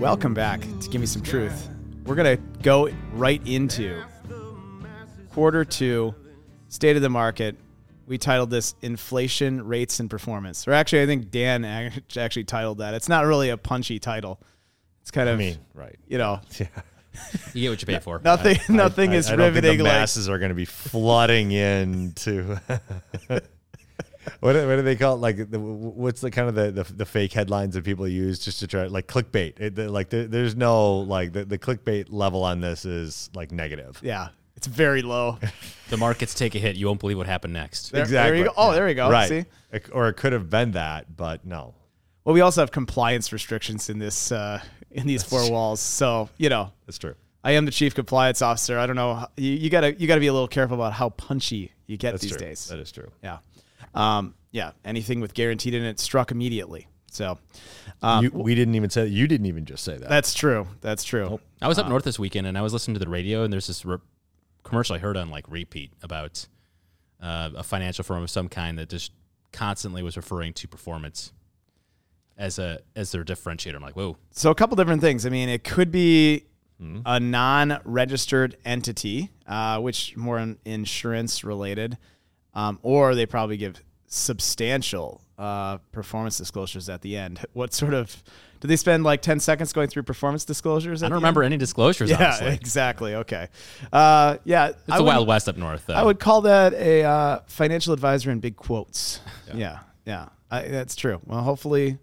Welcome back to Give Me Some Truth. We're going to go right into quarter two, state of the market. We titled this Inflation, Rates, and Performance. Or actually, I think Dan actually titled that. It's not really a punchy title. It's kind of, I of, mean, right. you know, Yeah. You get what you pay for. nothing, nothing I- is I don't think riveting the like masses are going to be flooding in into. what, do- what do they call it? Like, the, what's the kind of the, the, the fake headlines that people use just to try like clickbait? It, the- like, there, there's no like the, the clickbait level on this is like negative. Yeah, it's very low. The markets take a hit. You won't believe what happened next. There- exactly. There you go. Oh, there we go. Right. See? It- or it could have been that, but no. Well, we also have compliance restrictions in this uh, in these four walls. So you know, That's true. I am the chief compliance officer. I don't know. You, you gotta you gotta be a little careful about how punchy you get That's these true. days. That is true. Yeah, um, yeah. Anything with guaranteed in it struck immediately. So um, you, we didn't even say you didn't even just say that. that's true. That's true. I was up north this weekend and I was listening to the radio and there's this re- commercial I heard on like repeat about uh, a financial firm of some kind that just constantly was referring to performance as a as their differentiator. I'm like, whoa, So a couple different things. I mean, it could be Hmm. a non-registered entity, uh, which more in, insurance related, um, or they probably give substantial uh, performance disclosures at the end. What sort of do they spend like ten seconds going through performance disclosures? I don't remember end? any disclosures. Yeah, honestly. exactly. Okay. Uh, yeah, it's I the would- Wild West up north. Though. I would call that a uh, financial advisor in big quotes. Yeah, yeah, I, that's true. Well, hopefully,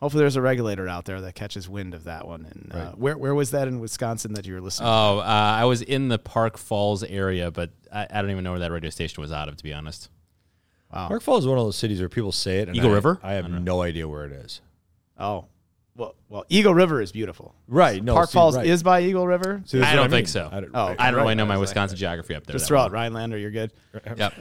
hopefully there's a regulator out there that catches wind of that one. And uh, where where was that in Wisconsin that you were listening? Oh, uh, I was in the Park Falls area, but I, I don't even know where that radio station was out of, to be honest. Park Falls is one of those cities where people say it. And Eagle I- River? I have no idea where it is. oh, well, well, Eagle River is beautiful. Right. No. Park see, Falls right. is by Eagle River. See, I don't think mean. so. I don't, Oh, right. I don't really know my right, Wisconsin geography up there. Just throw well. out Rhinelander. You're good. Yep.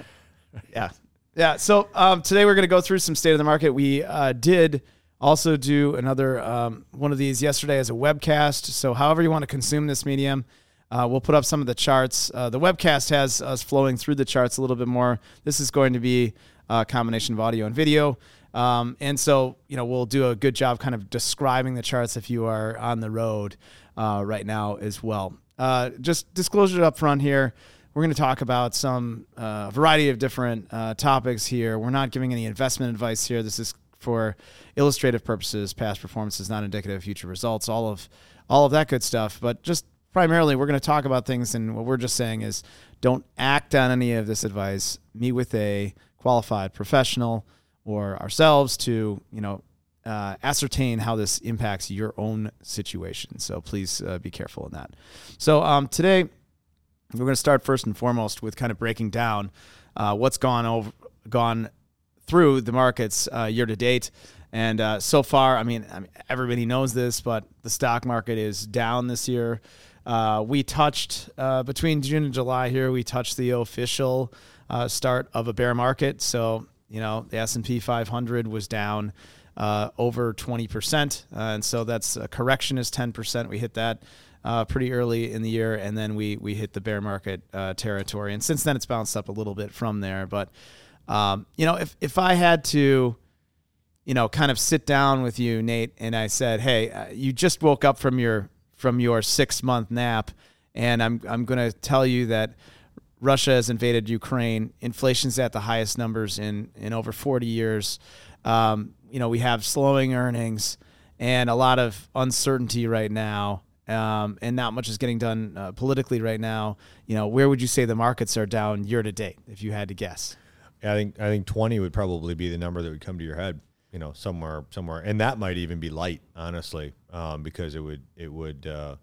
Yeah. Yeah. So um, today we're going to go through some state of the market. We uh, did also do another um, one of these yesterday as a webcast. So, however you want to consume this medium, uh, we'll put up some of the charts. Uh, the webcast has us flowing through the charts a little bit more. This is going to be a combination of audio and video. Um, and so, you know, we'll do a good job kind of describing the charts if you are on the road uh, right now as well. Uh, just disclosure up front here. We're going to talk about some uh, variety of different uh, topics here. We're not giving any investment advice here. This is for illustrative purposes. Past performance is not indicative of future results. All of all of that good stuff. But just primarily, we're going to talk about things, and what we're just saying is, don't act on any of this advice. Meet with a qualified professional or ourselves to you know uh, ascertain how this impacts your own situation. So please uh, be careful in that. So um, today we're going to start first and foremost with kind of breaking down uh, what's gone over gone through the markets uh, year to date. And uh, so far, I mean, I mean, everybody knows this, but the stock market is down this year. Uh, we touched uh, between June and July here. We touched the official uh, start of a bear market. So you know, the S and P 500 was down uh, over 20 percent, and so that's a correction is 10 percent. We hit that uh, pretty early in the year, and then we we hit the bear market uh, territory. And since then, it's bounced up a little bit from there. But um, you know, if if I had to, you know, kind of sit down with you, Nate, and I said, "Hey, uh, you just woke up from your from your six month nap, and I'm I'm going to tell you that." Russia has invaded Ukraine. Inflation's at the highest numbers in in over 40 years. Um, you know, we have slowing earnings and a lot of uncertainty right now, um, and not much is getting done uh, politically right now. You know, where would you say the markets are down year to date, if you had to guess? I think I think twenty would probably be the number that would come to your head. You know, somewhere somewhere, and that might even be light, honestly, um, because it would it would. Uh,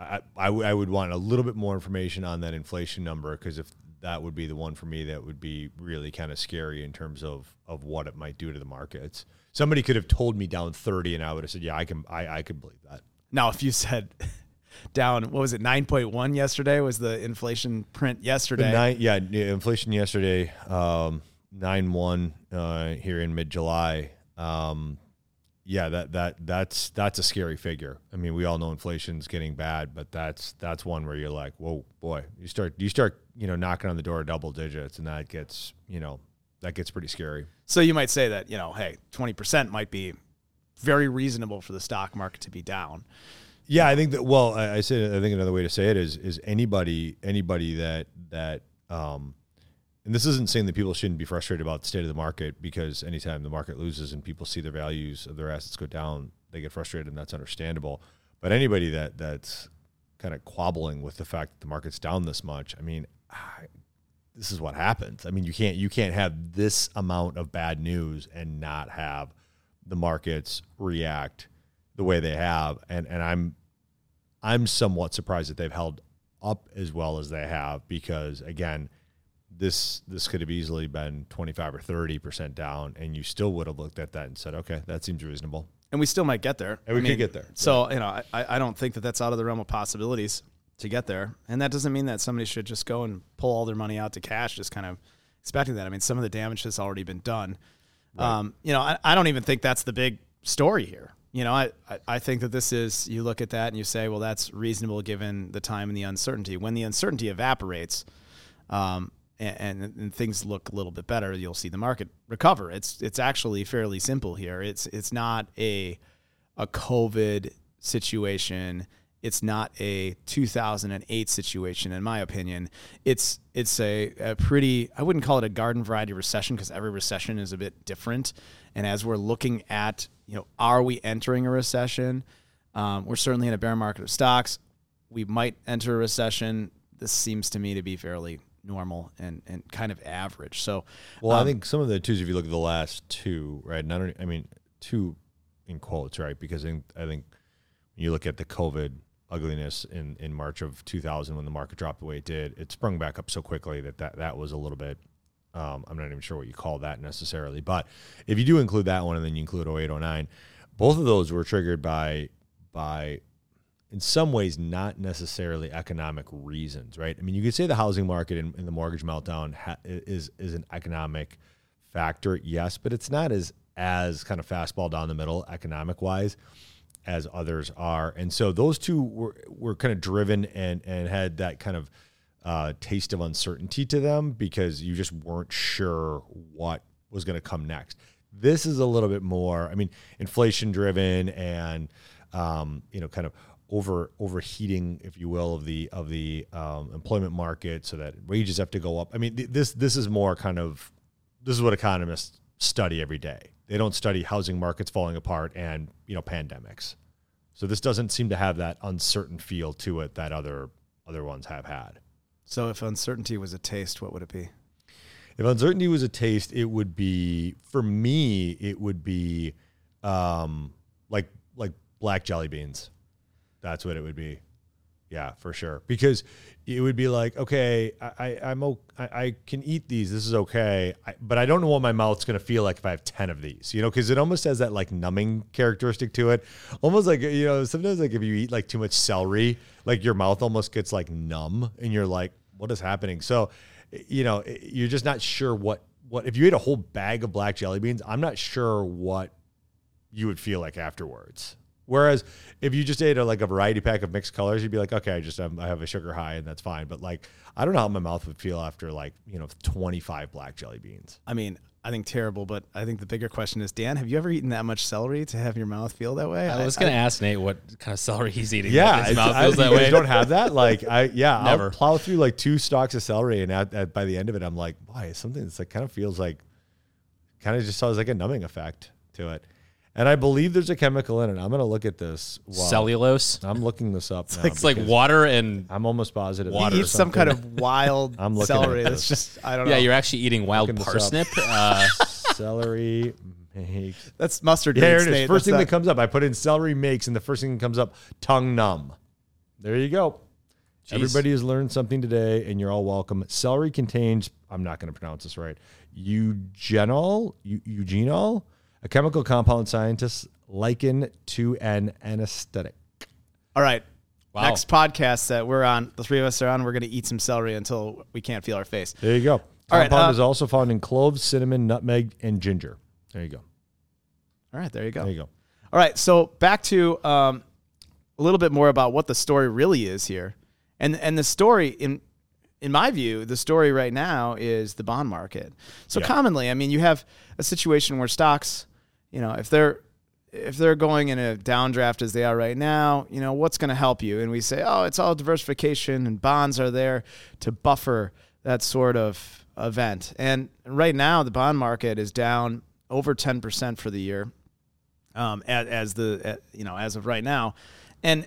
I, I, w- I would want a little bit more information on that inflation number because if that would be the one for me that would be really kind of scary in terms of of what it might do to the markets. Somebody could have told me down 30 and I would have said, yeah, I can I, I could believe that. Now, if you said down, what was it, 9.1 yesterday was the inflation print yesterday. nine, yeah, inflation yesterday, um, nine one uh, here in mid July. Um, yeah, that that that's that's a scary figure. I mean, we all know inflation's getting bad, but that's that's one where you're like, whoa, boy, you start you start you know knocking on the door of double digits, and that gets you know that gets pretty scary. So you might say that, you know, hey, 20% might be very reasonable for the stock market to be down. Yeah, I think that. Well, I, I said I think another way to say it is is anybody anybody that that um, and this isn't saying that people shouldn't be frustrated about the state of the market because anytime the market loses and people see their values of their assets go down, they get frustrated and that's understandable. But anybody that that's kind of quabbling with the fact that the market's down this much, I mean, I, this is what happens. I mean, you can't you can't have this amount of bad news and not have the markets react the way they have. And and I'm I'm somewhat surprised that they've held up as well as they have because again, this this could have easily been 25 or 30 percent down, and you still would have looked at that and said, okay, that seems reasonable. And we still might get there. And we could get there. So you know, I, I don't think that that's out of the realm of possibilities to get there. And that doesn't mean that somebody should just go and pull all their money out to cash, just kind of expecting that. I mean, some of the damage has already been done. Um, you know, I, I don't even think that's the big story here. You know, I, I, think that this is, you look at that and you say, well, that's reasonable given the time and the uncertainty. When the uncertainty evaporates, um, and, and, and things look a little bit better, you'll see the market recover. It's it's actually fairly simple here. It's it's not a a COVID situation. It's not a 2008 situation, in my opinion. It's it's a, a pretty I wouldn't call it a garden variety recession because every recession is a bit different. And as we're looking at you know, are we entering a recession? Um, we're certainly in a bear market of stocks. We might enter a recession. This seems to me to be fairly normal and, and kind of average. So, Well, I um, think some of the twos, if you look at the last two, right? Not only, I mean, two in quotes, right? Because I think, I think when you look at the COVID ugliness in, in March of 2000 when the market dropped the way it did, it sprung back up so quickly that that, that was a little bit. Um, I'm not even sure what you call that necessarily, but if you do include that one and then you include 08, 09, both of those were triggered by by in some ways not necessarily economic reasons, right? I mean, you could say the housing market and, and the mortgage meltdown ha- is is an economic factor, yes, but it's not as as kind of fastball down the middle economic wise as others are, and so those two were were kind of driven and and had that kind of uh, taste of uncertainty to them because you just weren't sure what was going to come next. This is a little bit more, I mean, inflation driven and um, you know, kind of over overheating, if you will, of the of the um, employment market, so that wages have to go up. I mean, th- this this is more kind of this is what economists study every day. They don't study housing markets falling apart and you know pandemics. So this doesn't seem to have that uncertain feel to it that other other ones have had. So if uncertainty was a taste, what would it be? If uncertainty was a taste, it would be for me. It would be um, like like black jelly beans. That's what it would be. Yeah, for sure. Because it would be like, okay, I, I I'm o- I, I can eat these. This is okay, I, but I don't know what my mouth's gonna feel like if I have ten of these. You know, because it almost has that like numbing characteristic to it. Almost like you know, sometimes like if you eat like too much celery, like your mouth almost gets like numb, and you're like, what is happening? So, you know, you're just not sure what what if you ate a whole bag of black jelly beans. I'm not sure what you would feel like afterwards. Whereas if you just ate a, like a variety pack of mixed colors, you'd be like, okay, I just um, I have a sugar high and that's fine. But like, I don't know how my mouth would feel after like you know 25 black jelly beans. I mean, I think terrible, but I think the bigger question is, Dan, have you ever eaten that much celery to have your mouth feel that way? I was going to ask Nate what kind of celery he's eating. Yeah, his it's- mouth I- that you guys way. don't have that. Like I yeah, Never. I'll plow through like two stalks of celery, and at, at, by the end of it, I'm like, why? Something that's like kind of feels like, kind of just has like a numbing effect to it. And I believe there's a chemical in it. I'm gonna look at this. while- Cellulose. I'm looking this up. now It's like water and I'm almost positive. Water He eats some kind of wild I'm looking celery. at That's this. just I don't know. yeah, you're actually eating wild Looking this up. parsnip. Uh, celery makes. that's mustard. Yeah, here it is. First That's thing not- that comes up, I put in celery makes, and the first thing that comes up, tongue numb. There you go. Jeez. Everybody has learned something today, and you're all welcome. Celery contains, I'm not going to pronounce this right, eugenol, eugenol, a chemical compound scientists liken to an anesthetic. All right. Wow. Next podcast that we're on, the three of us are on, we're going to eat some celery until we can't feel our face. There you go. All right, Compound uh, is also found in cloves, cinnamon, nutmeg, and ginger. There you go. All right, there you go. There you go. All right, so back to um, a little bit more about what the story really is here, and and the story in in my view, the story right now is the bond market. So Yeah. commonly, I mean, you have a situation where stocks, you know, if they're if they're going in a downdraft as they are right now, you know, what's going to help you? And we say, oh, it's all diversification and bonds are there to buffer that sort of event. And right now, the bond market is down over 10% for the year um, as, as the, you know, as of right now. And,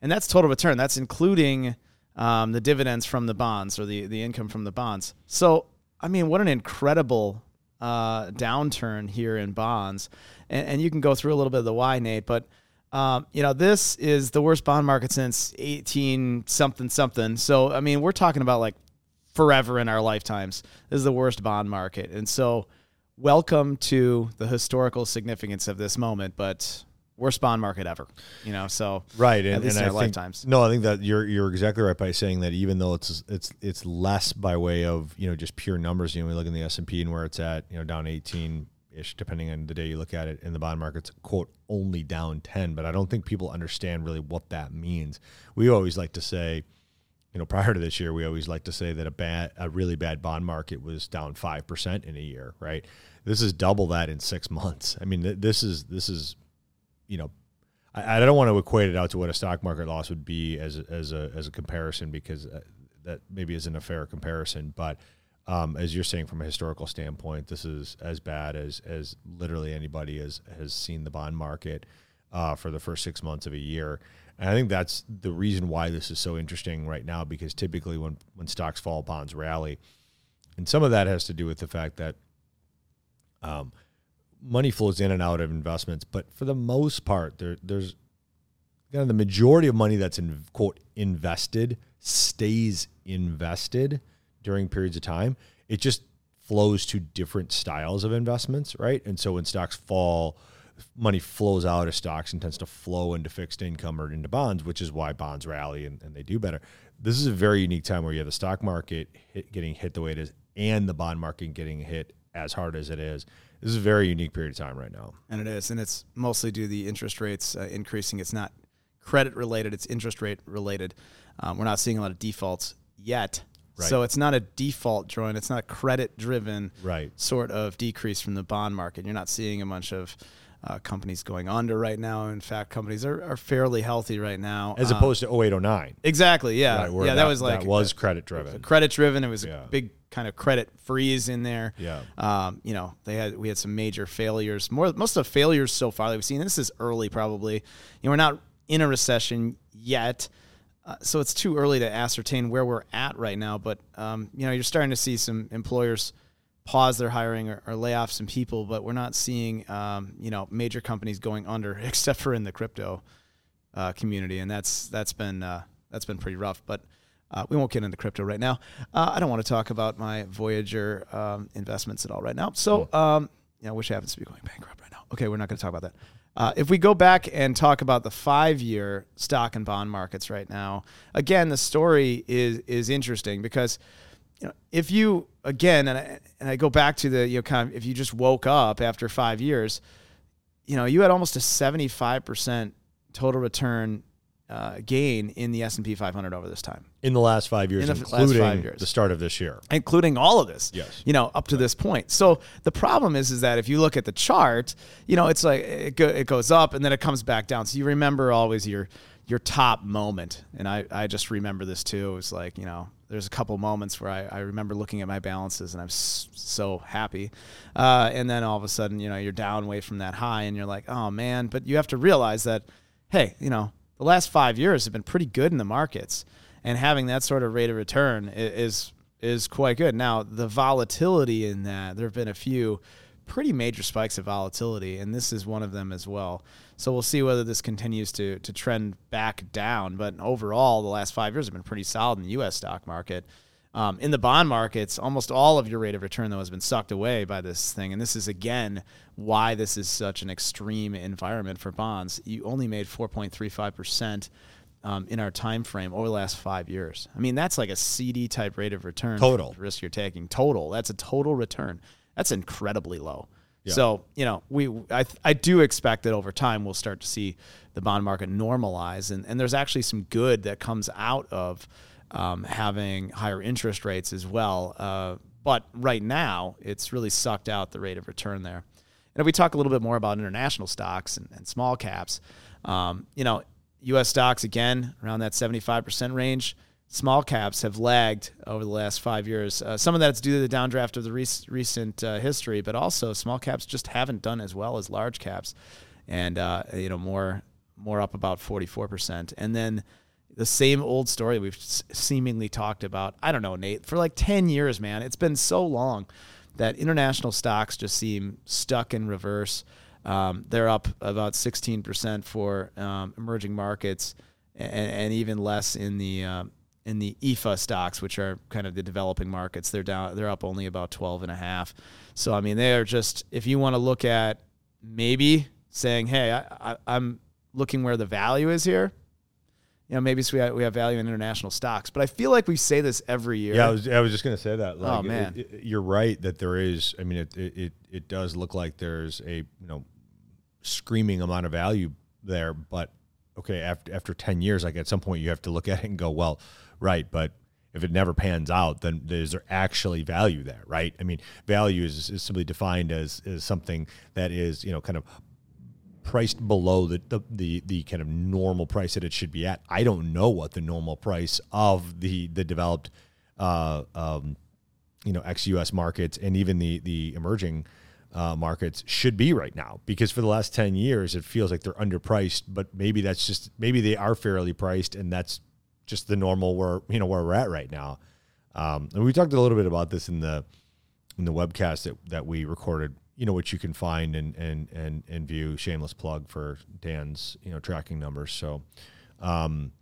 and that's total return. That's including um, the dividends from the bonds or the, the income from the bonds. So, I mean, what an incredible uh, downturn here in bonds. And, and, you can go through a little bit of the why, Nate, but um, you know, this is the worst bond market since 18 something something. So, I mean, we're talking about like forever in our lifetimes. This is the worst bond market. And so, welcome to the historical significance of this moment, but worst bond market ever. You know, so right, and, and I think, lifetimes. No, I think that you're you're exactly right by saying that even though it's it's it's less by way of you know just pure numbers. You know, we look in the S and P and where it's at, you know, down 18 ish, depending on the day you look at it. In the bond market's quote only down 10, but I don't think people understand really what that means. We always like to say. You know, prior to this year, we always like to say that a bad, a really bad bond market was down five percent in a year, right? This is double that in six months. I mean, this is this is you know, I, I don't want to equate it out to what a stock market loss would be as as a as a comparison because uh, that maybe isn't a fair comparison. But um, as you're saying from a historical standpoint, this is as bad as as literally anybody has has seen the bond market uh, for the first six months of a year. And I think that's the reason why this is so interesting right now because typically when when stocks fall, bonds rally, and some of that has to do with the fact that um, money flows in and out of investments, but for the most part, there, there's kind of the majority of money that's in quote invested stays invested during periods of time. It just flows to different styles of investments, right? And so when stocks fall, money flows out of stocks and tends to flow into fixed income or into bonds, which is why bonds rally and, and they do better. This is a very unique time where you have the stock market hit, getting hit the way it is and the bond market getting hit as hard as it is this is a very unique period of time right now. And it is, and it's mostly due to the interest rates uh, increasing. It's not credit related; it's interest rate related. Um, we're not seeing a lot of defaults yet. Right. So it's not a default drawing. It's not a credit driven right. sort of decrease from the bond market. You're not seeing a bunch of uh, companies going under right now. In fact, companies are, are fairly healthy right now, as um, opposed to 0809. Exactly. Yeah. Right, yeah. That, that, was like that was credit driven. Credit driven. It was yeah. a big kind of credit freeze in there. Yeah. Um, you know, they had we had some major failures. More most of the failures so far that we've seen. this is early, probably. You know, we're not in a recession yet. Uh, so it's too early to ascertain where we're at right now, but um, you know you're starting to see some employers pause their hiring or, or lay off some people, but we're not seeing um, you know major companies going under, except for in the crypto uh, community, and that's that's been uh, that's been pretty rough. But uh, we won't get into crypto right now. Uh, I don't want to talk about my Voyager um, investments at all right now. So, you know, which happens to be going bankrupt right now. Okay, we're not going to talk about that. Uh, if we go back and talk about the five-year stock and bond markets right now, again, the story is is interesting because you know if you again and I, and I go back to the you know kind of if you just woke up after five years, you know you had almost a seventy-five percent total return uh, gain in the S and P 500 over this time in the last five years, including five years. the start of this year, including all of this. Yes, you know, up to right. this point. So the problem is, is that if you look at the chart, you know, it's like it, go, it goes up and then it comes back down. So you remember always your your top moment, and I I just remember this too. It was like you know, there's a couple moments where I, I remember looking at my balances and I'm s- so happy. Uh, and then all of a sudden, you know, you're down way from that high and you're like, oh man. But you have to realize that, hey, you know, the last five years have been pretty good in the markets, and having that sort of rate of return is is quite good. Now the volatility in that there have been a few pretty major spikes of volatility, and this is one of them as well. So we'll see whether this continues to to trend back down. But overall, the last five years have been pretty solid in the U.S. stock market. Um, in the bond markets, almost all of your rate of return though has been sucked away by this thing, and this is again why this is such an extreme environment for bonds. You only made 4.35 percent um, in our time frame over the last five years. I mean, that's like a CD type rate of return total risk you're taking. Total, that's a total return. That's incredibly low. Yeah. So you know, we I I do expect that over time we'll start to see the bond market normalize, and and there's actually some good that comes out of um, having higher interest rates as well. Uh, but right now, it's really sucked out the rate of return there. And if we talk a little bit more about international stocks and, and small caps, um, you know, U.S. stocks again around that 75% range. Small caps have lagged over the last five years. Uh, some of that's due to the downdraft of the rec- recent uh, history, but also small caps just haven't done as well as large caps, and uh, you know more more up about 44%. And then the same old story we've seemingly talked about. I don't know, Nate, for like 10 years, man. It's been so long that international stocks just seem stuck in reverse. Um, they're up about 16% for um, emerging markets and, and, even less in the um, in the EFA stocks, which are kind of the developing markets. They're down they're up only about 12 and a half. So I mean, they are just if you want to look at maybe saying, "Hey, I, I, I'm looking where the value is here." You know, maybe we have, we have value in international stocks. But I feel like we say this every year. Yeah, I was, I was just going to say that. Oh, like, oh man, it, it, you're right that there is. I mean, it, it it does look like there's a you know screaming amount of value there. But okay, after after ten years, like at some point you have to look at it and go, well, right, but if it never pans out, then is there actually value there, right? I mean, value is, is simply defined as, as something that is, you know, kind of priced below the, the, the the kind of normal price that it should be at. I don't know what the normal price of the the developed, uh, um, you know, ex U.S. markets and even the the emerging uh, markets should be right now because for the last ten years it feels like they're underpriced. But maybe that's just maybe they are fairly priced and that's just the normal where you know where we're at right now. Um, and we talked a little bit about this in the in the webcast that, that we recorded you know, which you can find and and and and view. Shameless plug for Dan's you know tracking numbers. So, um,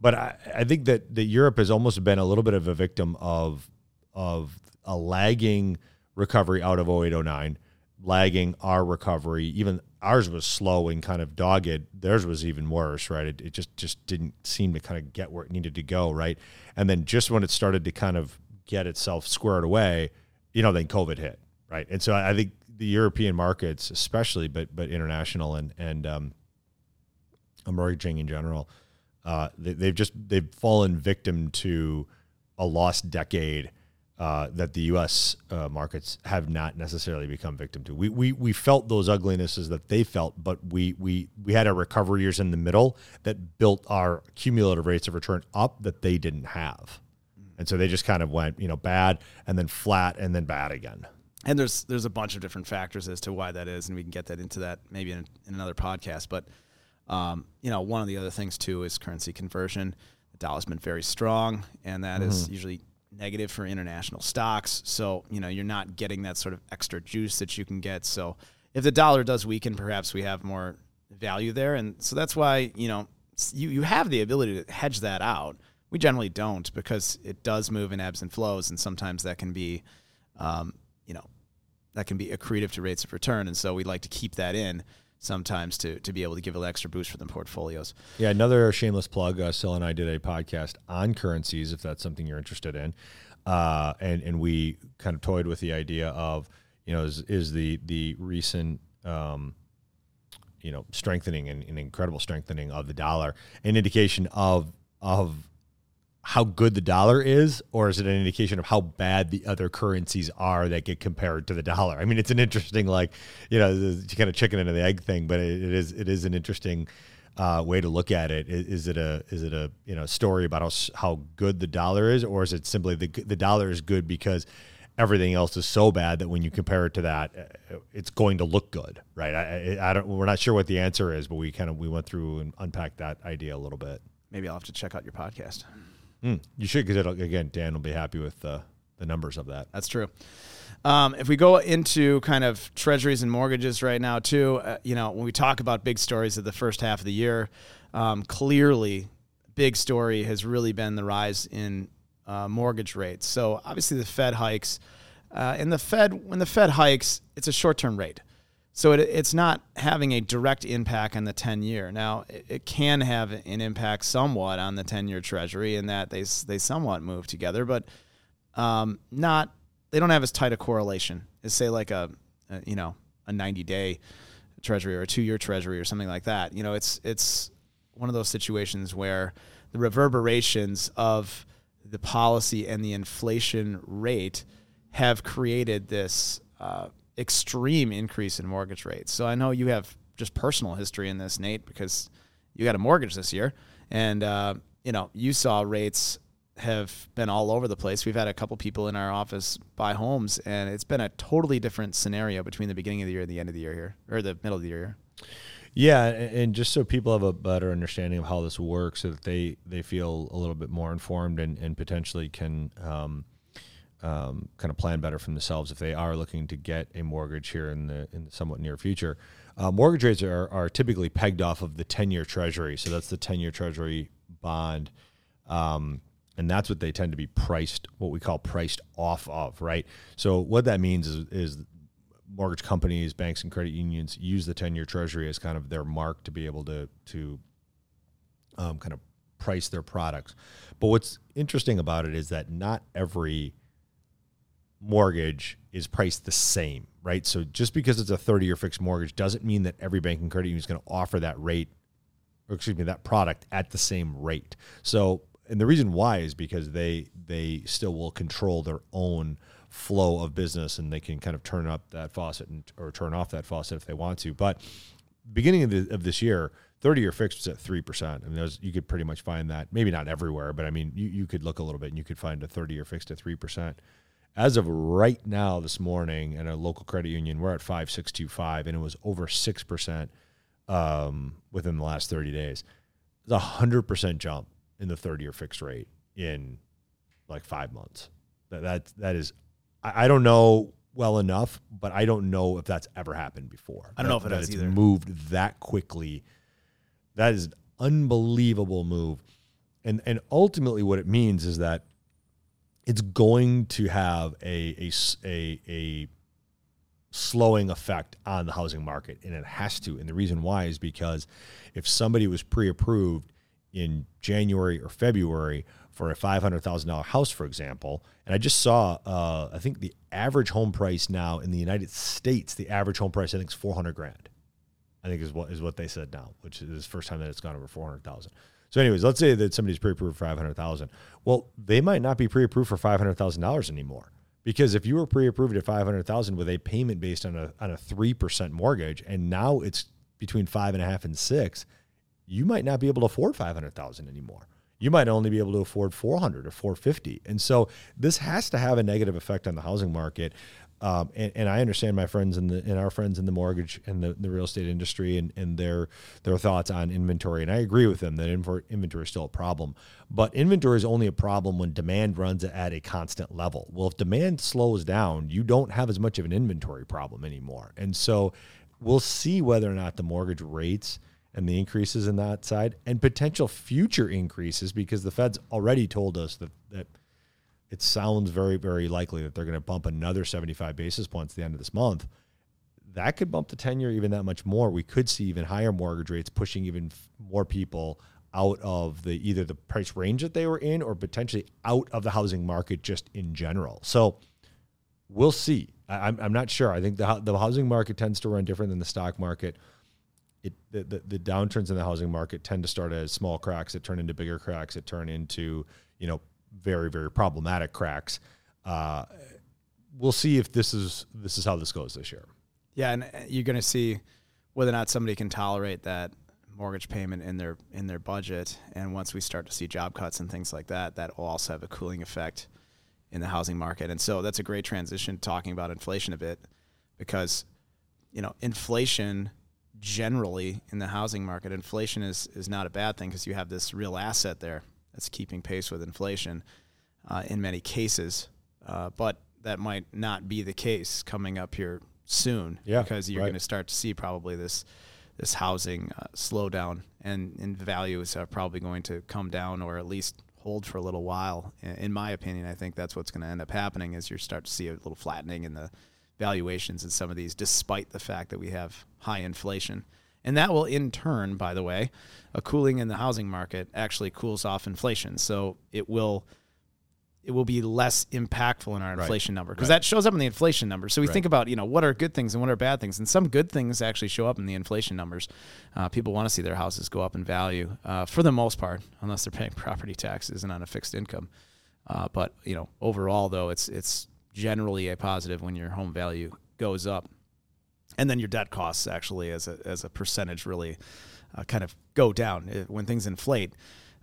but I, I think that that Europe has almost been a little bit of a victim of of a lagging recovery out of 0809, lagging our recovery. Even ours was slow and kind of dogged. Theirs was even worse, right? It, it just just didn't seem to kind of get where it needed to go, right? And then just when it started to kind of get itself squared away, you know, then COVID hit right? And so I think the European markets, especially, but but international and and um, emerging in general, uh, they, have just they've fallen victim to a lost decade uh, that the U.S. Uh, markets have not necessarily become victim to. We, we we felt those uglinesses that they felt, but we we we had our recovery years in the middle that built our cumulative rates of return up that they didn't have, and so they just kind of went you know bad and then flat and then bad again and there's there's a bunch of different factors as to why that is, and we can get that into that maybe in, in another podcast. But um, you know, one of the other things too is currency conversion. The dollar's been very strong, and that mm-hmm. is usually negative for international stocks. So you know, you're not getting that sort of extra juice that you can get. So if the dollar does weaken, perhaps we have more value there, and so that's why you know you you have the ability to hedge that out. We generally don't because it does move in ebbs and flows, and sometimes that can be, um, that can be accretive to rates of return. And so we like to keep that in sometimes to, to be able to give an extra boost for the portfolios. Yeah, another shameless plug. Uh, Sil and I did a podcast on currencies, if that's something you're interested in. Uh, and, and we kind of toyed with the idea of, you know, is, is the, the recent, um, you know, strengthening and, and incredible strengthening of the dollar an indication of, of how good the dollar is, or is it an indication of how bad the other currencies are that get compared to the dollar? I mean, it's an interesting, like, you know, kind of chicken and the egg thing, but it, it is it is an interesting uh, way to look at it. Is, is, it a is it a you know story about how how good the dollar is, or is it simply the the dollar is good because everything else is so bad that when you compare it to that, uh, it's going to look good, right? I, I don't. We're not sure what the answer is, but we kind of we went through and unpacked that idea a little bit. Maybe I'll have to check out your podcast. Mm, you should because again, Dan will be happy with the the numbers of that. That's true. Um, if we go into kind of treasuries and mortgages right now, too, uh, you know, when we talk about big stories of the first half of the year, um, clearly, big story has really been the rise in uh, mortgage rates. So obviously, the Fed hikes, uh, and the Fed when the Fed hikes, it's a short term rate. So it, it's not having a direct impact on the 10 year. Now, it, it, can have an impact somewhat on the 10 year treasury in that they, they somewhat move together, but um, not, they don't have as tight a correlation as, say, like a, a you know, a 90 day treasury or a two year treasury or something like that. You know, it's, it's one of those situations where the reverberations of the policy and the inflation rate have created this. Uh, extreme increase in mortgage rates. So I know you have just personal history in this, Nate, because you got a mortgage this year, and uh, you know you saw rates have been all over the place. We've had a couple people in our office buy homes, and it's been a totally different scenario between the beginning of the year and the end of the year here, or the middle of the year. Yeah, and just so people have a better understanding of how this works, so that they they feel a little bit more informed and, and potentially can um, um, kind of plan better for themselves if they are looking to get a mortgage here in the in the somewhat near future. Uh, mortgage rates are, are typically pegged off of the ten year Treasury, so that's the ten year Treasury bond. Um, and that's what they tend to be priced, what we call priced off of, right? So what that means is, is mortgage companies, banks, and credit unions use the ten-year Treasury as kind of their mark to be able to to um, kind of price their products. But what's interesting about it is that not every mortgage is priced the same, right? So just because it's a 30-year fixed mortgage doesn't mean that every bank and credit union is going to offer that rate, or excuse me, that product at the same rate. So, and the reason why is because they they still will control their own flow of business and they can kind of turn up that faucet and, or turn off that faucet if they want to. But beginning of, the, of this year, 30 year fixed was at 3%. I mean, you could pretty much find that, maybe not everywhere, but I mean, you, you could look a little bit and you could find a 30 year fixed at 3%. As of right now, this morning, at a local credit union, we're at 5625 and it was over 6% um, within the last 30 days. It's a 100% jump in the 30 year fixed rate in like five months. That, that, that is I, I don't know well enough, but I don't know if that's ever happened before. I don't know if it has it's either. moved that quickly. That is an unbelievable move. And and ultimately what it means is that it's going to have a a, a, a slowing effect on the housing market and it has to and the reason why is because if somebody was pre-approved in January or February for a $500,000 house, for example. And I just saw, uh, I think the average home price now in the United States, the average home price, I think is 400 grand. I think is what is what they said now, which is the first time that it's gone over 400,000. So anyways, let's say that somebody's pre-approved for 500,000. Well, they might not be pre-approved for $500,000 anymore. Because if you were pre-approved at 500,000 with a payment based on a, on a 3% mortgage, and now it's between five and a half and six, you might not be able to afford 500,000 anymore you might only be able to afford 400 or 450 and so this has to have a negative effect on the housing market um, and, and, I understand my friends and and our friends in the mortgage and the, the real estate industry and, and their their thoughts on inventory. And I agree with them that inventory is still a problem. But inventory is only a problem when demand runs at a constant level. Well, if demand slows down, you don't have as much of an inventory problem anymore. And so we'll see whether or not the mortgage rates – and the increases in that side and potential future increases because the Fed's already told us that, that it sounds very, very likely that they're going to bump another 75 basis points at the end of this month. That could bump the 10 year even that much more. We could see even higher mortgage rates pushing even more people out of the either the price range that they were in or potentially out of the housing market just in general. So we'll see. I, I'm, I'm not sure. I think the, the housing market tends to run different than the stock market it, the, the, the downturns in the housing market tend to start as small cracks that turn into bigger cracks that turn into you know very very problematic cracks. Uh, we'll see if this is this is how this goes this year. Yeah and uh, you're going to see whether or not somebody can tolerate that mortgage payment in their in their budget. And once we start to see job cuts and things like that that will also have a cooling effect in the housing market. And so that's a great transition talking about inflation a bit because you know inflation generally in the housing market, inflation is is not a bad thing because you have this real asset there that's keeping pace with inflation uh, in many cases. Uh, but that might not be the case coming up here soon yeah, because you're right. going to start to see probably this this housing uh, slowdown and, and values are probably going to come down or at least hold for a little while. In my opinion, I think that's what's going to end up happening is you start to see a little flattening in the valuations in some of these, despite the fact that we have high inflation. And that will, in turn, by the way, a cooling in the housing market actually cools off inflation. So it will it will be less impactful in our inflation right. number because right. that shows up in the inflation number. So we right. think about you know what are good things and what are bad things, and some good things actually show up in the inflation numbers. Uh, people want to see their houses go up in value uh, for the most part, unless they're paying property taxes and on a fixed income. Uh, but you know overall though, it's it's generally a positive when your home value goes up. And then your debt costs actually, as a, as a percentage, really uh, kind of go down Uh, when things inflate.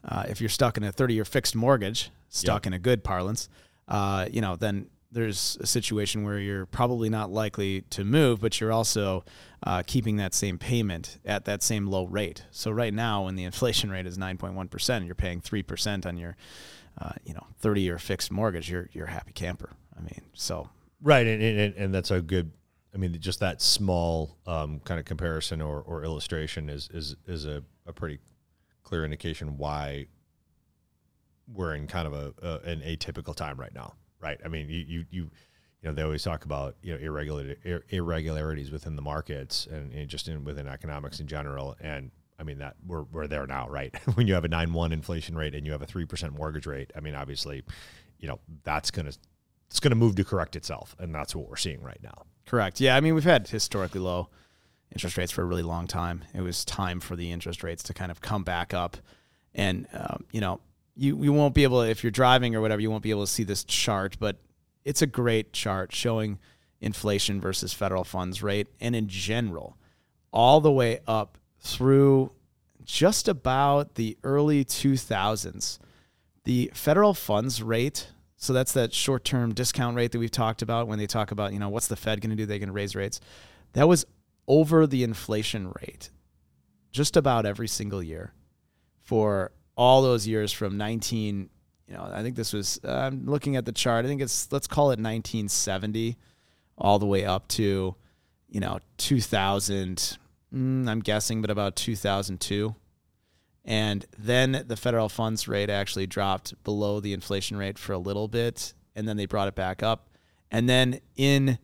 Uh, if you're stuck in a 30 year fixed mortgage, stuck in a good parlance, uh, you know, then there's a situation where you're probably not likely to move, but you're also uh, keeping that same payment at that same low rate. So right now, when the inflation rate is 9.1 percent, you're paying three percent on your, uh, you know, 30 year fixed mortgage. You're you're a happy camper. I mean, so Right, and, and and that's a good. I mean, just that small um, kind of comparison or, or illustration is is is a, a pretty clear indication why we're in kind of a, a an atypical time right now. Right. I mean, you you you, you know they always talk about you know irregular ir- irregularities within the markets and, and just in within economics in general and. I mean that we're we're there now, right? when you have a nine one inflation rate and you have a three percent mortgage rate, I mean, obviously, you know that's gonna it's gonna move to correct itself, and that's what we're seeing right now. Correct. Yeah, I mean we've had historically low interest rates for a really long time. It was time for the interest rates to kind of come back up, and um, you know you you won't be able to, if you're driving or whatever you won't be able to see this chart, but it's a great chart showing inflation versus federal funds rate, and in general, all the way up through just about the early 2000s, the federal funds rate so that's that short-term discount rate that we've talked about when they talk about, you know, what's the Fed going to do? They're going to raise rates. That was over the inflation rate just about every single year for all those years from 19, you know, I think this was uh, I'm looking at the chart. I think it's let's call it 1970 all the way up to, you know, 2000 mm, I'm guessing but about 2002 and then the federal funds rate actually dropped below the inflation rate for a little bit, and then they brought it back up. And then in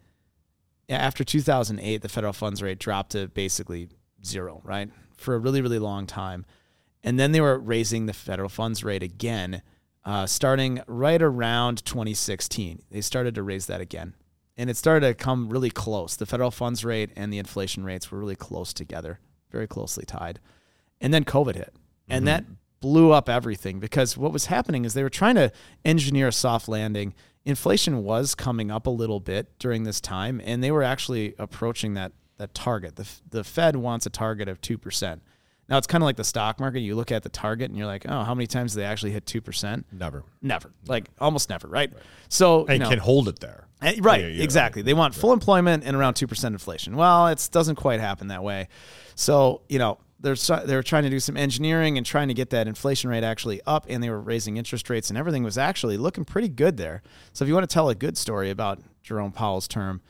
after 2008, the federal funds rate dropped to basically zero, right? For a really, really long time. And then they were raising the federal funds rate again, uh, starting right around 2016. They started to raise that again. And it started to come really close. The federal funds rate and the inflation rates were really close together, very closely tied. And then COVID hit. And that blew up everything because what was happening is they were trying to engineer a soft landing. Inflation was coming up a little bit during this time, and they were actually approaching that that target. The, the Fed wants a target of 2%. Now, it's kind of like the stock market. You look at the target and you're like, oh, how many times do they actually hit 2%? Never. Never. Like almost never, right? So, you know, can hold it there. Eh, Right, Yeah, yeah, exactly. They want full employment and around two percent inflation. Well, it doesn't quite happen that way. So you know they're they were trying to do some engineering and trying to get that inflation rate actually up, and they were raising interest rates, and everything was actually looking pretty good there. So if you want to tell a good story about Jerome Powell's term,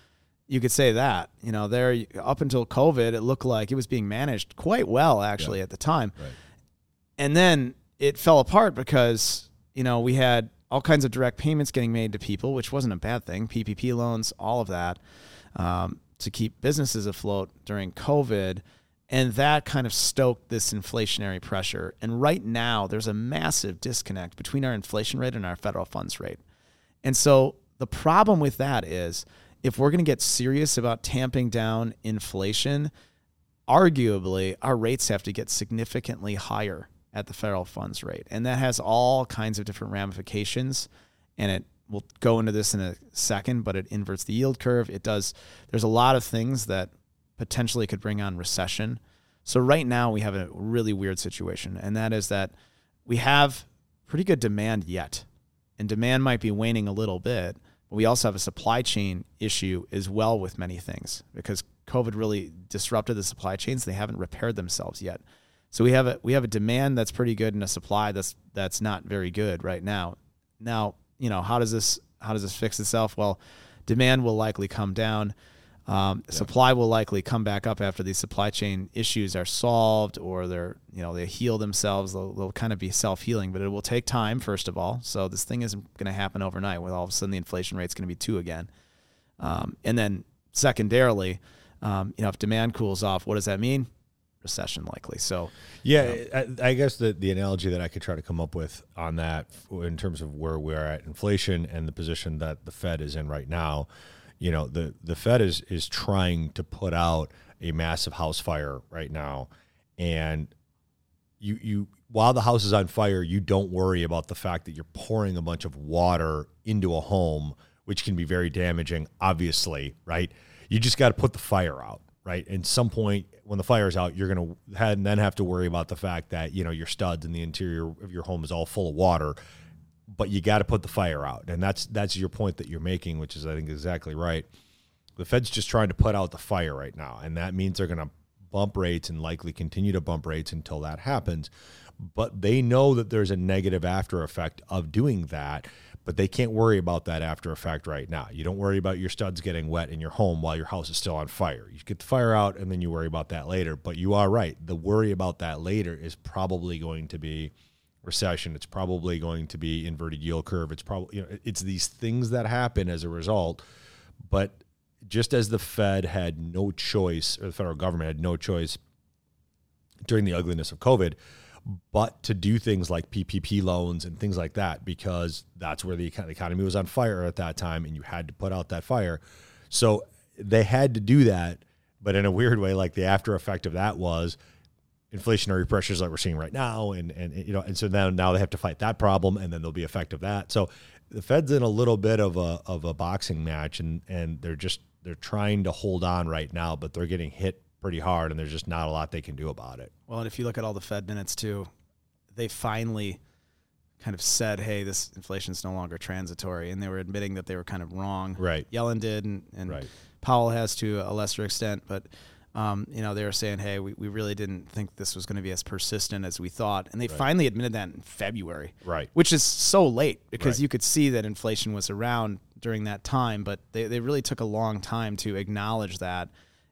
you could say that you know there up until COVID, it looked like it was being managed quite well actually at the time Right. and then it fell apart because you know we had all kinds of direct payments getting made to people, which wasn't a bad thing. PPP loans, all of that, um, to keep businesses afloat during COVID, and that kind of stoked this inflationary pressure. And right now, there's a massive disconnect between our inflation rate and our federal funds rate. And so the problem with that is if we're going to get serious about tamping down inflation, arguably our rates have to get significantly higher at the federal funds rate. And that has all kinds of different ramifications. And it we'll go into this in a second, but it inverts the yield curve. It does there's a lot of things that potentially could bring on recession. So right now we have a really weird situation, and that is that we have pretty good demand yet. And demand might be waning a little bit, but we also have a supply chain issue as well with many things because COVID really disrupted the supply chains. They haven't repaired themselves yet. So we have a we have a demand that's pretty good and a supply that's that's not very good right now. Now, you know, how does this how does this fix itself? Well, demand will likely come down. Um, Supply will likely come back up after these supply chain issues are solved, or they're you know they heal themselves. They'll, they'll kind of be self healing, but it will take time. First of all, so this thing isn't going to happen overnight. With all of a sudden the inflation rate's going to be two again, um, and then secondarily, um, you know, if demand cools off, what does that mean? Recession likely. So Yeah, I, I guess the, the analogy that I could try to come up with on that in terms of where we're at inflation and the position that the Fed is in right now, you know, the, the Fed is, is trying to put out a massive house fire right now. And you, you, while the house is on fire, you don't worry about the fact that you're pouring a bunch of water into a home which can be very damaging, obviously, right? You just got to put the fire out, right? And some point when the fire's out, you're to then have to worry about the fact that, you know, your studs and the interior of your home is all full of water, but you got to put the fire out. And that's that's your point that you're making, which is I think exactly right. The Fed's just trying to put out the fire right now, and that means they're going to bump rates and likely continue to bump rates until that happens. But they know that there's a negative after effect of doing that but they can't worry about that after effect right now. You don't worry about your studs getting wet in your home while your house is still on fire. You get the fire out and then you worry about that later. But you are right. The worry about that later is probably going to be recession. It's probably going to be inverted yield curve. It's probably you know it's these things that happen as a result. But just as the Fed had no choice or the federal government had no choice during the ugliness of COVID, but to do things like PPP loans and things like that because that's where the economy was on fire at that time and you had to put out that fire. So they had to do that, but in a weird way, like the after effect of that was inflationary pressures like we're seeing right now, and and you know, and so now now they have to fight that problem, and then there'll be effect of that. So the Fed's in a little bit of a of a boxing match, and and they're just they're trying to hold on right now, but they're getting hit pretty hard, and there's just not a lot they can do about it. Well, and if you look at all the Fed minutes too, they finally kind of said, "Hey, this inflation is no longer transitory," and they were admitting that they were kind of wrong. Right. Yellen did, and, and Right. Powell has to a lesser extent, but. Um, you know, they were saying, "Hey, we, we really didn't think this was going to be as persistent as we thought," and they finally admitted that in February, Right. Which is so late because Right. you could see that inflation was around during that time, but they, they really took a long time to acknowledge that.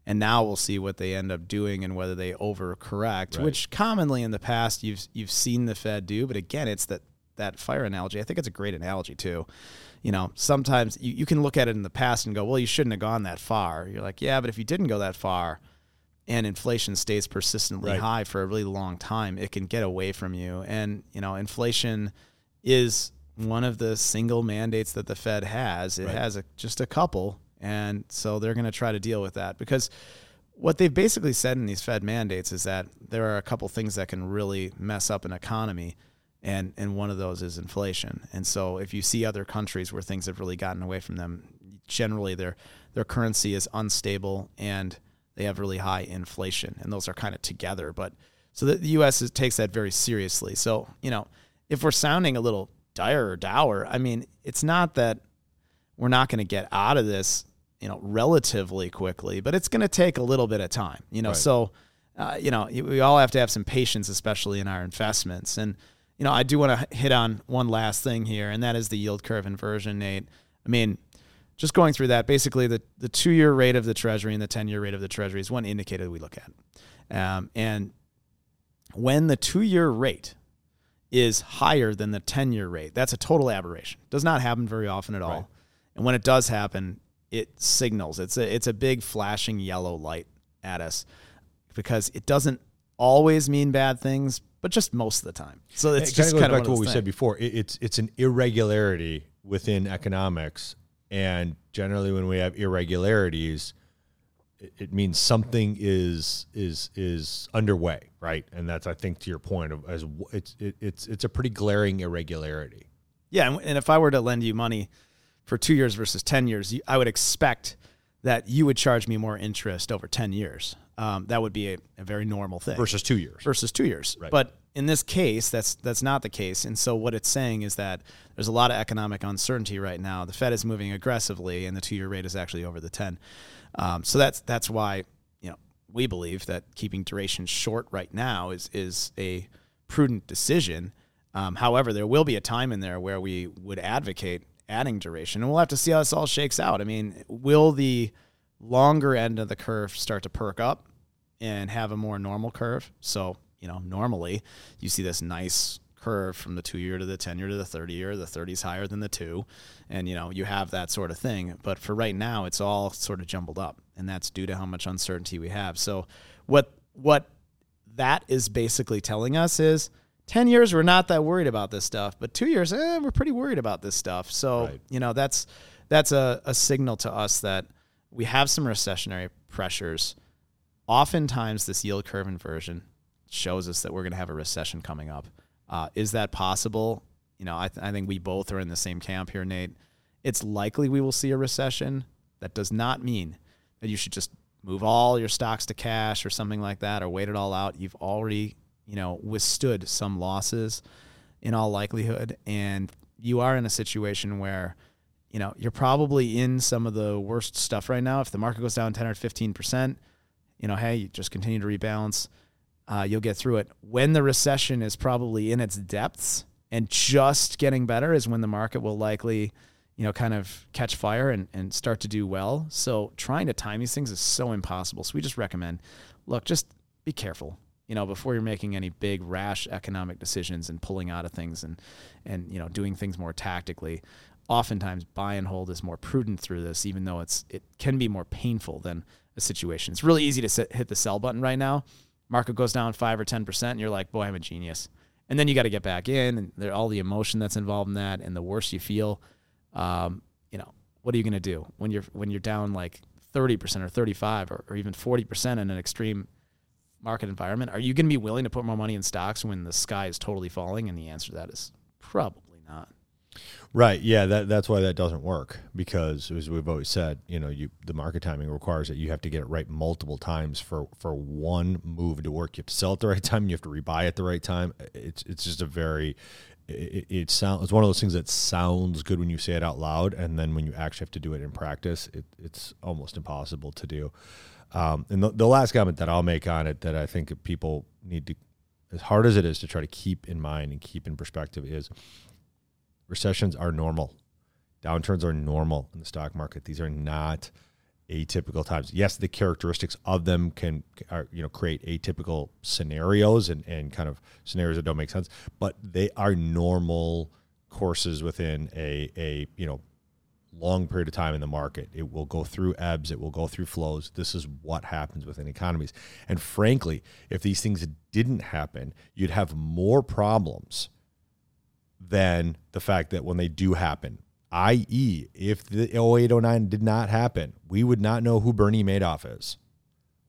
And now we'll see what they end up doing and whether they overcorrect, Right. which commonly in the past you've you've seen the Fed do. But again, it's that that fire analogy. I think it's a great analogy too. You know, sometimes you, you can look at it in the past and go, well, you shouldn't have gone that far. You're like, yeah, but if you didn't go that far and inflation stays persistently Right. high for a really long time, it can get away from you. And, you know, inflation is one of the single mandates that the Fed has. It Right. has a, just a couple. And so they're going to try to deal with that because what they've basically said in these Fed mandates is that there are a couple things that can really mess up an economy. And, and one of those is inflation. And so if you see other countries where things have really gotten away from them, generally their their currency is unstable and they have really high inflation. And those are kind of together. But so the, the US is, takes that very seriously. So, you know, if we're sounding a little dire or dour, I mean, it's not that we're not going to get out of this, you know, relatively quickly, but it's going to take a little bit of time, you know. Right. So, uh, you know, we all have to have some patience, especially in our investments. And, you know, I do want to hit on one last thing here, and that is the yield curve inversion, Nate. I mean, just going through that, basically the, the two year rate of the treasury and the 10 year rate of the treasury is one indicator we look at. Um, and when the two year rate is higher than the 10 year rate, that's a total aberration. Does not happen very often at all. Right. And when it does happen, it signals. It's a, it's a big flashing yellow light at us because it doesn't always mean bad things, but just most of the time. So it's it just kind kind of goes back to what we things. said before. It, it's it's an irregularity within economics, and generally, when we have irregularities, it, it means something is is is underway, right? And that's I think to your point of as it's it, it's it's a pretty glaring irregularity. Yeah, and- and if I were to lend you money for two years versus ten years, you- I would expect that you would charge me more interest over ten years. Um, that would be a, a very normal thing Versus two years, versus two years. Right. But in this case, that's that's not the case. And so what it's saying is that there's a lot of economic uncertainty right now. The Fed is moving aggressively, and the two-year rate is actually over the ten. Um, so that's that's why you know we believe that keeping duration short right now is is a prudent decision. Um, however, there will be a time in there where we would advocate adding duration, and we'll have to see how this all shakes out. I mean, will the longer end of the curve start to perk up and have a more normal curve? So, you know, normally you see this nice curve from the two year to the 10 year to the 30 year. The 30 is higher than the two. And, you know, you have that sort of thing. But for right now, it's all sort of jumbled up. And that's due to how much uncertainty we have. So, what, what that is basically telling us is 10 years, we're not that worried about this stuff. But two years, eh, we're pretty worried about this stuff. So, Right. you know, that's, that's a, a signal to us that we have some recessionary pressures. Oftentimes, this yield curve inversion shows us that we're going to have a recession coming up. Uh, is that possible? You know, I, th- I think we both are in the same camp here, Nate. it's likely we will see a recession. That does not mean that you should just move all your stocks to cash or something like that or wait it all out. You've already, you know, withstood some losses in all likelihood and you are in a situation where you know, you're probably in some of the worst stuff right now. If the market goes down 10 or 15%, you know, hey, you just continue to rebalance. Uh, you'll get through it. When the recession is probably in its depths and just getting better is when the market will likely, you know, kind of catch fire and, and start to do well. So trying to time these things is so impossible. So we just recommend, look, just be careful, you know, before you're making any big rash economic decisions and pulling out of things and, and, you know, doing things more tactically oftentimes buy and hold is more prudent through this, even though it's it can be more painful than a situation. It's really easy to sit, hit the sell button right now. Market goes down five or ten percent, and you're like, "Boy, I'm a genius." And then you got to get back in, and there, all the emotion that's involved in that, and the worse you feel, um, you know, what are you going to do when you're when you're down like thirty percent or thirty five or, or even forty percent in an extreme market environment? Are you going to be willing to put more money in stocks when the sky is totally falling? And the answer to that is probably not. Right. Yeah. That, that's why that doesn't work because, as we've always said, you know, you the market timing requires that you have to get it right multiple times for for one move to work. You have to sell at the right time. You have to rebuy at the right time. It's it's just a very it, it sounds it's one of those things that sounds good when you say it out loud, and then when you actually have to do it in practice, it, it's almost impossible to do. Um, and the, the last comment that I'll make on it that I think people need to, as hard as it is to try to keep in mind and keep in perspective, is recessions are normal. Downturns are normal in the stock market. These are not atypical times. Yes, the characteristics of them can are, you know create atypical scenarios and, and kind of scenarios that don't make sense, but they are normal courses within a a you know long period of time in the market. It will go through ebbs, it will go through flows. This is what happens within economies. And frankly, if these things didn't happen, you'd have more problems than the fact that when they do happen, i.e., if the 0809 did not happen, we would not know who Bernie Madoff is.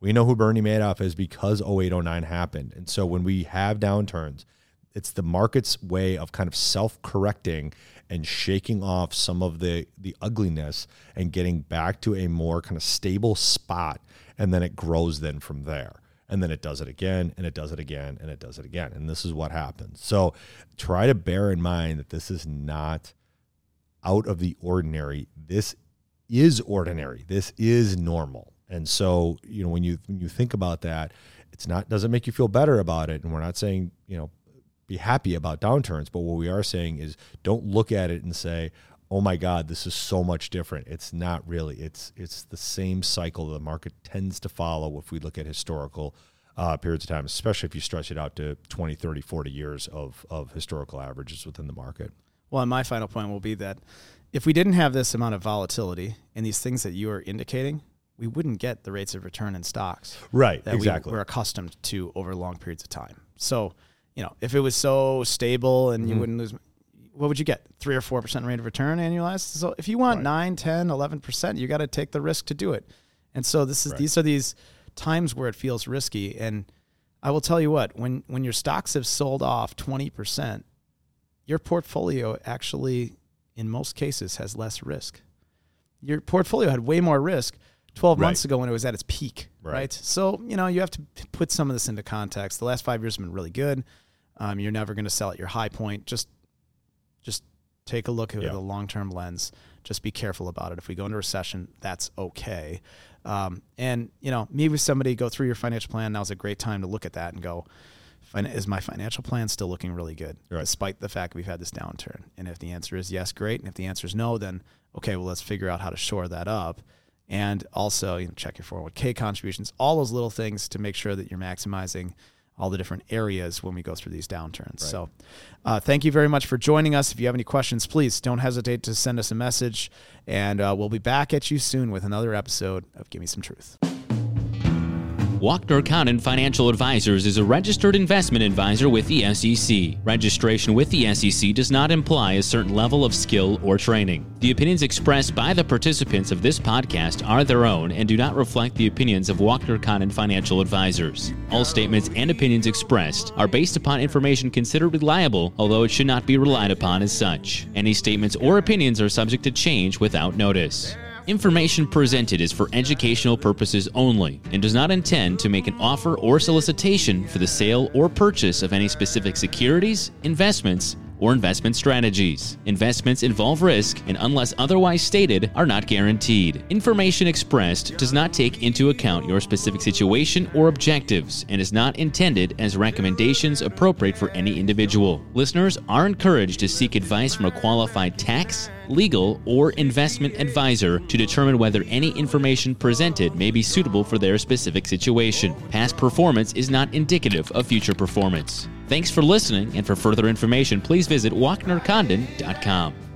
We know who Bernie Madoff is because 0809 happened. And so when we have downturns, it's the market's way of kind of self-correcting and shaking off some of the the ugliness and getting back to a more kind of stable spot and then it grows then from there and then it does it again and it does it again and it does it again. And this is what happens. So try to bear in mind that this is not out of the ordinary. This is ordinary. This is normal. And so you know when you when you think about that it's not doesn't make you feel better about it. And we're not saying you know be happy about downturns. But what we are saying is don't look at it and say oh my god this is so much different. It's not really it's it's the same cycle the market tends to follow if we look at historical uh, periods of time especially if you stretch it out to 20 30 40 years of of historical averages within the market. Well and my final point will be that if we didn't have this amount of volatility and these things that you are indicating we wouldn't get the rates of return in stocks right that exactly. we, are accustomed to over long periods of time. So you know if it was so stable and mm-hmm. you wouldn't lose what would you get? Three or four percent rate of return annualized. So if you want right. 9, 10, 11 percent, you got to take the risk to do it. And so this is right. these are these times where it feels risky. And I will tell you what, when when your stocks have sold off 20 percent, your portfolio actually, in most cases, has less risk. Your portfolio had way more risk 12 right. months ago when it was at its peak, right. right. So, you know, you have to put some of this into context. The last five years have been really good. Um, you're never going to sell at your high point. Just just take a look at yeah. the long term lens. Just be careful about it. If we go into recession, that's okay. Um, and you know, meet with somebody, go through your financial plan. Now's a great time to look at that and go, is my financial plan still looking really good, right. despite the fact we've had this downturn? And if the answer is yes, great. And if the answer is no, then okay, well, let's figure out how to shore that up. And also, you know, check your 401k contributions, all those little things to make sure that you're maximizing all the different areas when we go through these downturns. Right. So, uh, thank you very much for joining us. If you have any questions, please don't hesitate to send us a message, and uh, we'll be back at you soon with another episode of Give Me Some Truth. Walkner Condon Financial Advisors is a registered investment advisor with the SEC. Registration with the SEC does not imply a certain level of skill or training. The opinions expressed by the participants of this podcast are their own and do not reflect the opinions of Walkner Condon Financial Advisors. All statements and opinions expressed are based upon information considered reliable, although it should not be relied upon as such. Any statements or opinions are subject to change without notice. Information presented is for educational purposes only and does not intend to make an offer or solicitation for the sale or purchase of any specific securities, investments, or investment strategies. Investments involve risk and, unless otherwise stated, are not guaranteed. Information expressed does not take into account your specific situation or objectives and is not intended as recommendations appropriate for any individual. Listeners are encouraged to seek advice from a qualified tax, legal, or investment advisor to determine whether any information presented may be suitable for their specific situation. Past performance is not indicative of future performance. Thanks for listening, and for further information, please visit walknercondon.com.